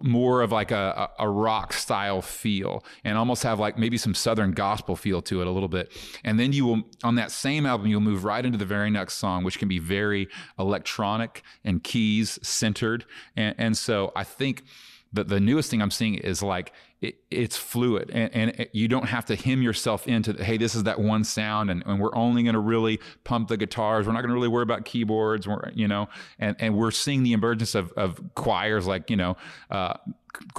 more of like a, a rock style feel and almost have like maybe some southern gospel feel to it a little bit. And then you will on that same album you'll move right into the very next song which can be very electronic and keys centered. And, and so i think that the newest thing i'm seeing is like it, it's fluid and, and it, you don't have to hem yourself into hey this is that one sound and, and we're only going to really pump the guitars we're not going to really worry about keyboards we're, you know and, and we're seeing the emergence of, of choirs like you know uh,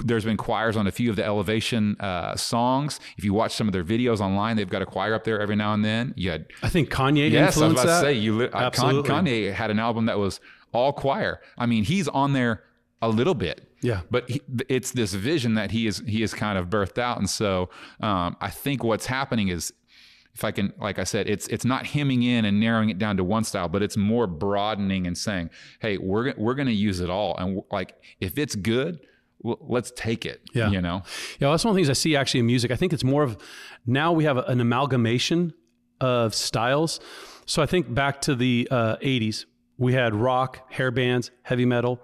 there's been choirs on a few of the elevation uh, songs. If you watch some of their videos online, they've got a choir up there every now and then. You had, I think Kanye. Yes, I was about that. to say you. Uh, Absolutely. Kanye had an album that was all choir. I mean, he's on there a little bit. Yeah. But he, it's this vision that he is he is kind of birthed out, and so um, I think what's happening is, if I can, like I said, it's it's not hemming in and narrowing it down to one style, but it's more broadening and saying, hey, we're we're going to use it all, and like if it's good. Well, let's take it. Yeah. You know? Yeah. That's one of the things I see actually in music. I think it's more of now we have an amalgamation of styles. So I think back to the uh, 80s we had rock, hair bands, heavy metal.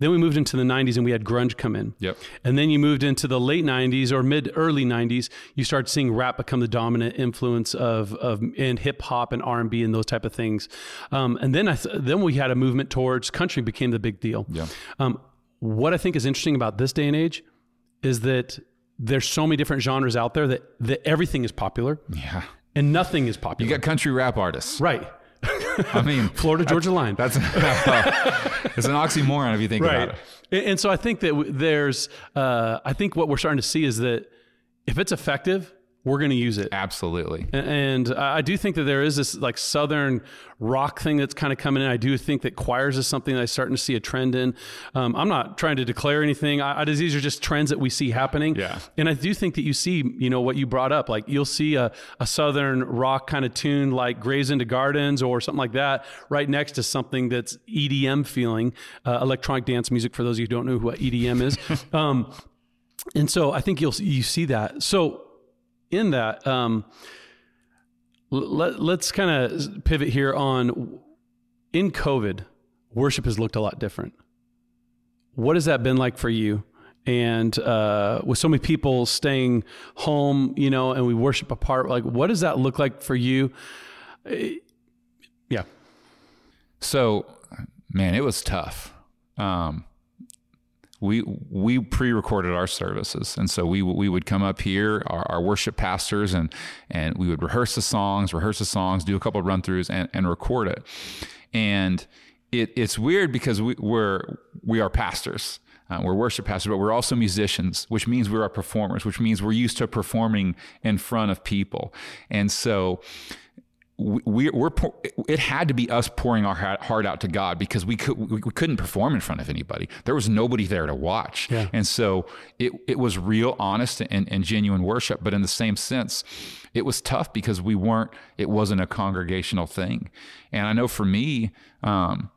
Then we moved into the 90s and we had grunge come in. Yep. And then you moved into the late 90s or mid early 90s, you start seeing rap become the dominant influence of of and hip hop and R&B and those type of things. Um, and then I th- then we had a movement towards country became the big deal. Yeah. Um, what I think is interesting about this day and age is that there's so many different genres out there that that everything is popular. Yeah. And nothing is popular. You got country rap artists. Right. <laughs> I mean, Florida Georgia line. That's <laughs> it's an oxymoron if you think right. about it. And so I think that there's, uh, I think what we're starting to see is that if it's effective, we're going to use it. Absolutely. And I do think that there is this like Southern rock thing that's kind of coming in. I do think that choirs is something that I'm starting to see a trend in. Um, I'm not trying to declare anything. I, I, these are just trends that we see happening. Yeah. And I do think that you see, you know, what you brought up. Like you'll see a, a Southern rock kind of tune like Graves into Gardens or something like that right next to something that's EDM feeling, uh, electronic dance music. For those of you who don't know what EDM is. <laughs> um, and so I think you'll you see that. So in that, um, let, let's kind of pivot here on in COVID, worship has looked a lot different. What has that been like for you? And uh, with so many people staying home, you know, and we worship apart, like what does that look like for you? Uh, yeah. So, man, it was tough. Um, we we pre-recorded our services, and so we we would come up here, our, our, worship pastors, and and we would rehearse the songs, rehearse the songs, do a couple of run throughs, and, and record it. And it, it's weird because we, we're we are pastors. Uh, we're worship pastors, but we're also musicians, which means we are performers, which means we're used to performing in front of people. And so we, we're it had to be us pouring our heart out to God because we could we couldn't perform in front of anybody. There was nobody there to watch, yeah. and so it it was real, honest, and, and genuine worship. But in the same sense, it was tough because we weren't. It wasn't a congregational thing, and I know for me. Um,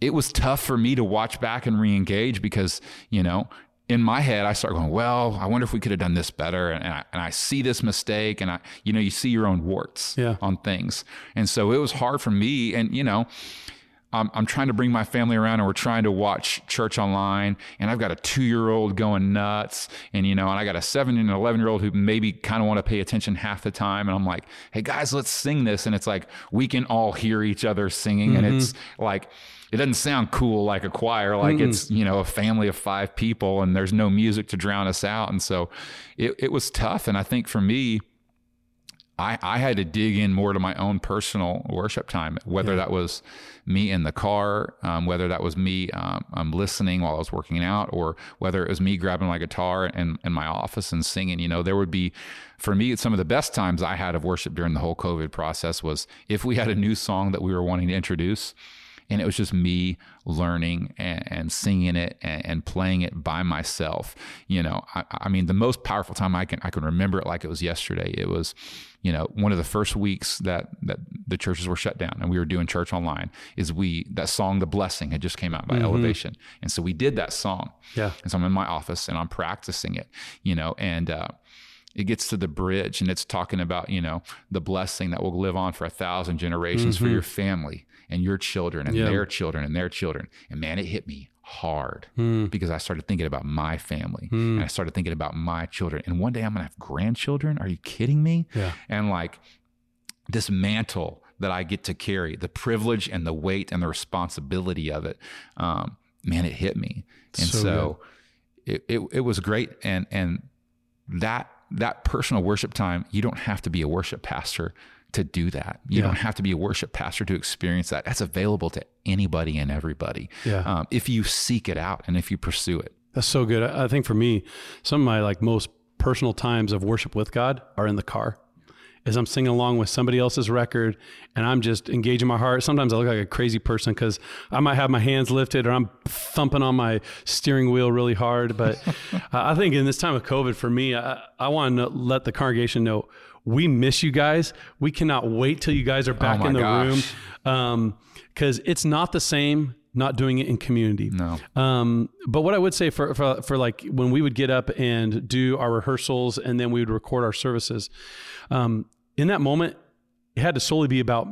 it was tough for me to watch back and re-engage because you know in my head, I start going, well, I wonder if we could have done this better. And, I, and I see this mistake and I, you know, you see your own warts yeah. on things. And so it was hard for me. And, you know, I'm, I'm trying to bring my family around and we're trying to watch church online. And I've got a two year old going nuts. And, you know, and I got a seven and an 11 year old who maybe kind of want to pay attention half the time. And I'm like, hey guys, let's sing this. And it's like, we can all hear each other singing. Mm-hmm. And it's like, it doesn't sound cool like a choir, like mm it's, you know, a family of five people and there's no music to drown us out. And so it, it was tough. And I think for me, I, I had to dig in more to my own personal worship time, whether yeah. that was me in the car, um, whether that was me um, um, listening while I was working out, or whether it was me grabbing my guitar in, in my office and singing. You know, there would be, for me, some of the best times I had of worship during the whole COVID process was if we had a new song that we were wanting to introduce and it was just me learning and, and singing it and, and, playing it by myself. You know, I, I, mean, the most powerful time I can I can remember it like it was yesterday. It was, you know, one of the first weeks that that the churches were shut down and we were doing church online. Is we that song "The Blessing" had just came out by mm-hmm. Elevation, and so we did that song. Yeah, and so I'm in my office and I'm practicing it. You know, and uh, it gets to the bridge and it's talking about you know the blessing that will live on for a thousand generations mm-hmm. for your family and your children and yeah. their children and their children. And man, it hit me hard mm. because I started thinking about my family mm. and I started thinking about my children. And one day I'm going to have grandchildren. Are you kidding me? Yeah. And like this mantle that I get to carry, the privilege and the weight and the responsibility of it, um, man, it hit me. And so, so it, it, it was great. And, and that, that personal worship time, you don't have to be a worship pastor to do that. You yeah. don't have to be a worship pastor to experience that. That's available to anybody and everybody. Yeah. Um, if you seek it out and if you pursue it. That's so good. I think for me, some of my like most personal times of worship with God are in the car. As I'm singing along with somebody else's record and I'm just engaging my heart. Sometimes I look like a crazy person because I might have my hands lifted or I'm thumping on my steering wheel really hard. But <laughs> I think in this time of COVID, for me, I, I want to let the congregation know we miss you guys. We cannot wait till you guys are back oh in the gosh. room because um, it's not the same not doing it in community. No. Um, but what I would say for, for, for like when we would get up and do our rehearsals and then we would record our services, um, in that moment, it had to solely be about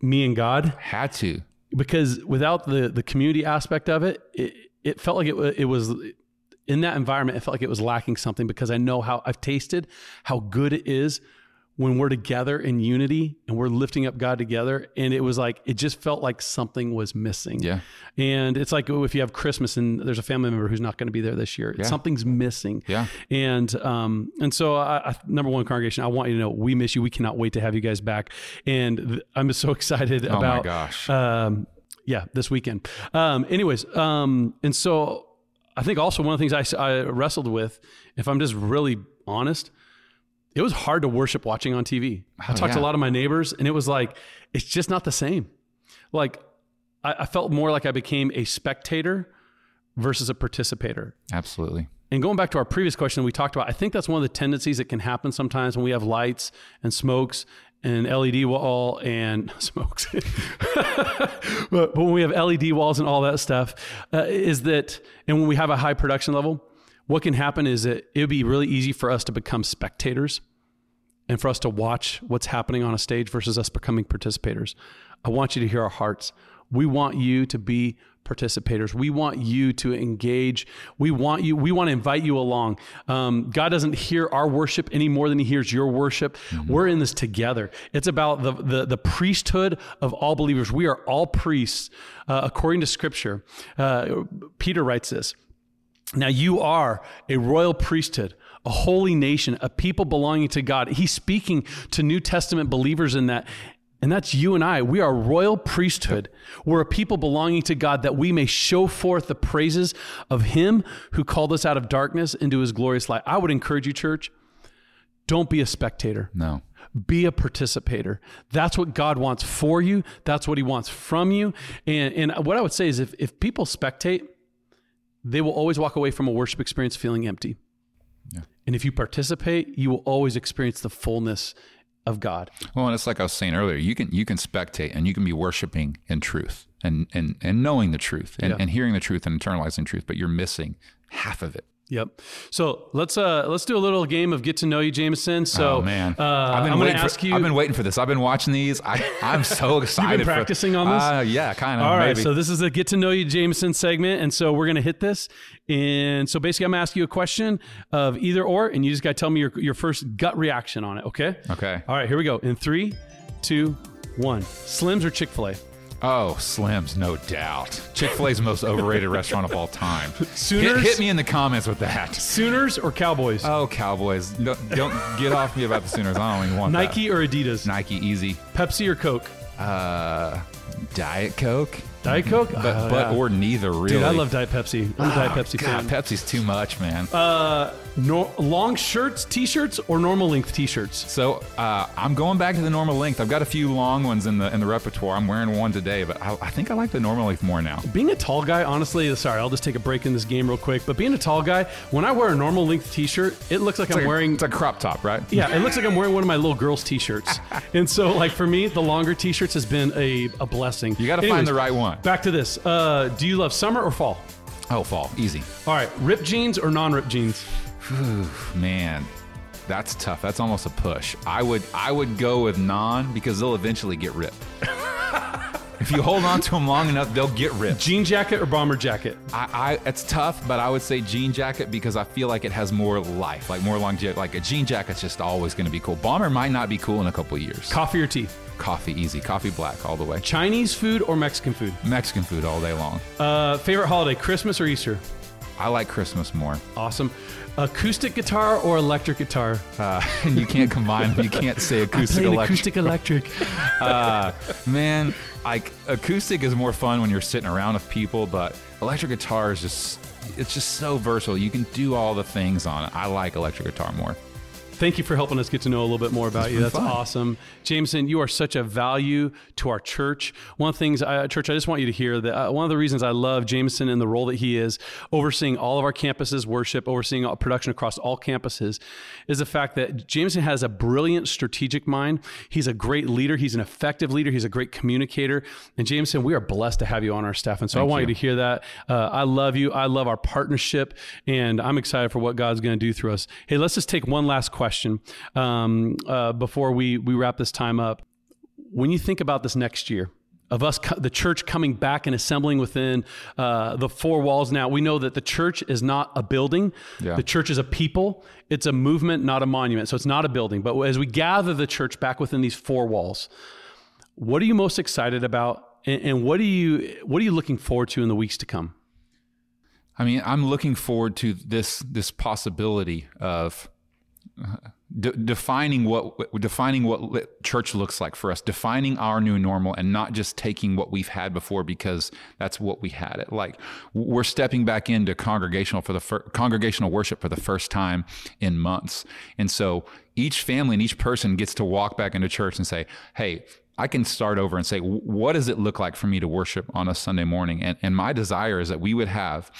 me and God. Had to because without the the community aspect of it, it, it felt like it it was in that environment. It felt like it was lacking something because I know how I've tasted how good it is when we're together in unity and we're lifting up God together. And it was like, it just felt like something was missing. Yeah. And it's like, oh, if you have Christmas and there's a family member who's not going to be there this year, yeah. something's missing. Yeah. And, um, and so I, I, number one congregation, I want you to know, we miss you. We cannot wait to have you guys back. And th- I'm so <laughs> excited oh about, my gosh. Um, yeah, this weekend. Um, anyways, um, and so I think also one of the things I, I wrestled with, if I'm just really honest, it was hard to worship watching on TV. I talked to Oh, a lot of my neighbors, and it was like it's just not the same. Like I, I felt more like I became a spectator versus a participator. Absolutely. And going back to our previous question we talked about, I think that's one of the tendencies that can happen sometimes when we have lights and smokes and LED wall and <laughs> smokes. <laughs> but, but when we have LED walls and all that stuff, uh, is that, and when we have a high production level, what can happen is that it would be really easy for us to become spectators and for us to watch what's happening on a stage versus us becoming participators. I want you to hear our hearts. We want you to be participators. We want you to engage. We want you. We want to invite you along. Um, God doesn't hear our worship any more than He hears your worship. We're in this together. It's about the the, the priesthood of all believers. We are all priests uh, according to Scripture. Uh, Peter writes this. Now you are a royal priesthood, a holy nation, a people belonging to God. He's speaking to New Testament believers in that. And that's you and I. We are a royal priesthood. We're a people belonging to God that we may show forth the praises of Him who called us out of darkness into His glorious light. I would encourage you, church, don't be a spectator No. be a participator. That's what God wants for you. That's what He wants from you. And, and what I would say is if, if people spectate, they will always walk away from a worship experience feeling empty. And if you participate, you will always experience the fullness of God. Well, and it's like I was saying earlier, you can you can spectate and you can be worshiping in truth and and, and knowing the truth and, Yeah. and hearing the truth and internalizing truth, but you're missing half of it. Yep. So let's uh let's do a little game of get to know you, Jameson. So oh man, uh, I've been I'm going waiting to ask for, you. I've been waiting for this. I've been watching these. I, I'm so <laughs> excited. for- practicing on this? Uh, yeah, kind of. All right, maybe. so this is a get to know you Jameson segment, and so we're gonna hit this. And so basically, I'm gonna ask you a question of either or, and you just gotta tell me your your first gut reaction on it. Okay. okay. All right, here we go. In three, two, one. Slims or Chick Fil A? Oh, Slims, no doubt. Chick Fil A's most overrated restaurant of all time. <laughs> Hit, Sooners? hit me in the comments with that. Sooners or Cowboys? Oh, Cowboys! Don't, don't get off me about the Sooners. I don't even want that. Nike or Adidas? Nike, easy. Pepsi or Coke? Uh, Diet Coke, Diet Coke? but Oh, but yeah. or neither really. Dude, I love Diet Pepsi. I'm a Diet Oh, Pepsi God, fan. Pepsi's too much, man. Uh, no, long shirts, t-shirts, or normal length t-shirts? so uh, I'm going back to the normal length. I've got a few long ones in the in the repertoire. I'm wearing one today, but I, I think I like the normal length more now. Being a tall guy, honestly, sorry, I'll just take a break in this game real quick. But being a tall guy, when I wear a normal length t-shirt, it looks like I'm It's like a- wearing it's a crop top, right? Yeah, it looks like I'm wearing one of my little girls' t-shirts. <laughs> and so, like for me, the longer t-shirts has been a, a blessing. You got to find the right one. Back to this. Uh, do you love summer or fall? Oh, fall, easy. All right, ripped jeans or non-ripped jeans? Man, that's tough. That's almost a push. I would I would go with non because they'll eventually get ripped. <laughs> if you hold on to them long enough, they'll get ripped. Jean jacket or bomber jacket? I, I it's tough, but I would say jean jacket because I feel like it has more life, like more longevity. Like a jean jacket's just always going to be cool. Bomber might not be cool in a couple of years. Coffee or tea? Coffee, easy. Coffee black all the way. Chinese food or Mexican food? Mexican food all day long. Uh, favorite holiday, Christmas or Easter? I like Christmas more. Awesome. Acoustic guitar or electric guitar? Uh, <laughs> and you can't combine them. You can't say <laughs> acoustic electric. acoustic electric. <laughs> Uh, man, like acoustic is more fun when you're sitting around with people, but electric guitar is just it's just so versatile. You can do all the things on it. I like electric guitar more. Thank you for helping us get to know a little bit more about you. That's fun. awesome. Jameson, you are such a value to our church. One of the things, uh, church, I just want you to hear that uh, one of the reasons I love Jameson and the role that he is overseeing all of our campuses worship, overseeing all production across all campuses, is the fact that Jameson has a brilliant strategic mind. He's a great leader. He's an effective leader. He's a great communicator. And Jameson, we are blessed to have you on our staff. And so I want you. you. to hear that. Uh, I love you. I love our partnership. And I'm excited for what God's going to do through us. Hey, let's just take one last question um, uh, before we, we wrap this time up. When you think about this next year, of us, the church coming back and assembling within uh, the four walls. Now, we know that the church is not a building. Yeah. The church is a people. It's a movement, not a monument. So it's not a building. But as we gather the church back within these four walls, what are you most excited about? And, and what, are you, what are you looking forward to in the weeks to come? I mean, I'm looking forward to this this possibility of uh, de- defining what defining what church looks like for us, defining our new normal, and not just taking what we've had before because that's what we had. It like we're stepping back into congregational for the fir- congregational worship for the first time in months, and so each family and each person gets to walk back into church and say, hey, I can start over and say, what does it look like for me to worship on a Sunday morning? And, and my desire is that we would have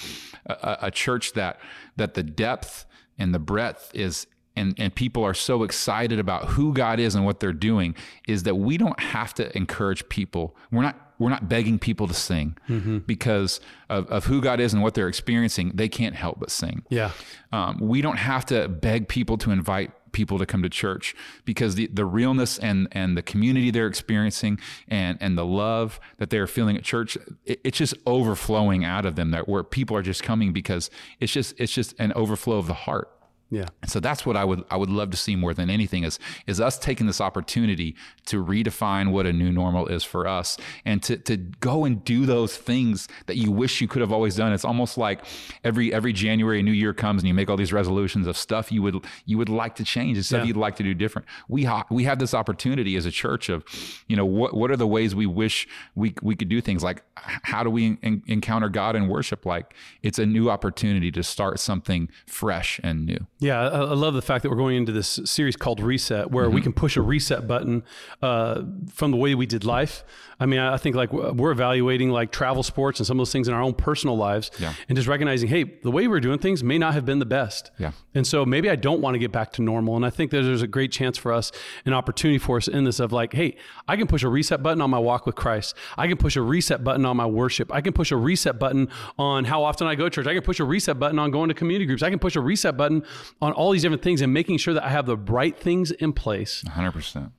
a, a church that that the depth and the breadth is and, and people are so excited about who God is and what they're doing is that we don't have to encourage people. We're not we're not begging people to sing mm-hmm. because of, of who God is and what they're experiencing. They can't help but sing. Yeah. Um, we don't have to beg people to invite people to come to church because the, the realness and, and the community they're experiencing and, and the love that they're feeling at church, it, it's just overflowing out of them that where people are just coming because it's just, it's just an overflow of the heart. Yeah. And so that's what I would I would love to see more than anything is is us taking this opportunity to redefine what a new normal is for us and to to go and do those things that you wish you could have always done. It's almost like every every January a New Year comes and you make all these resolutions of stuff you would you would like to change and stuff yeah. you'd like to do different. We ha- we have this opportunity as a church of, you know, what what are the ways we wish we we could do things like how do we in, encounter God in worship like it's a new opportunity to start something fresh and new. Yeah, I, I, love the fact that we're going into this series called Reset, where mm-hmm. we can push a reset button uh, from the way we did life. I mean, I think like we're evaluating like travel sports and some of those things in our own personal lives, yeah. and just recognizing, hey, the way we're doing things may not have been the best. Yeah. And so maybe I don't want to get back to normal. And I think there's a great chance for us, an opportunity for us in this of like, hey, I can push a reset button on my walk with Christ. I can push a reset button on my worship. I can push a reset button on how often I go to church. I can push a reset button on going to community groups. I can push a reset button on all these different things and making sure that I have the right things in place. 100%.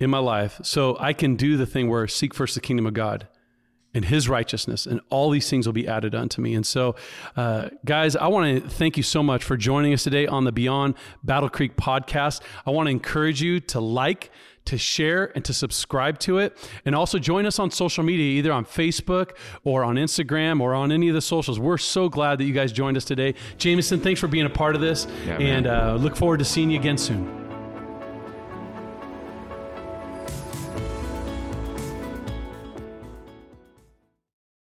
In my life. So I can do the thing where seek first the kingdom of God and his righteousness, and all these things will be added unto me. And so, uh, guys, I want to thank you so much for joining us today on the Beyond Battle Creek podcast. I want to encourage you to like, to share and to subscribe to it. And also join us on social media, either on Facebook or on Instagram or on any of the socials. We're so glad that you guys joined us today. Jameson, thanks for being a part of this. Yeah, and uh, look forward to seeing you again soon.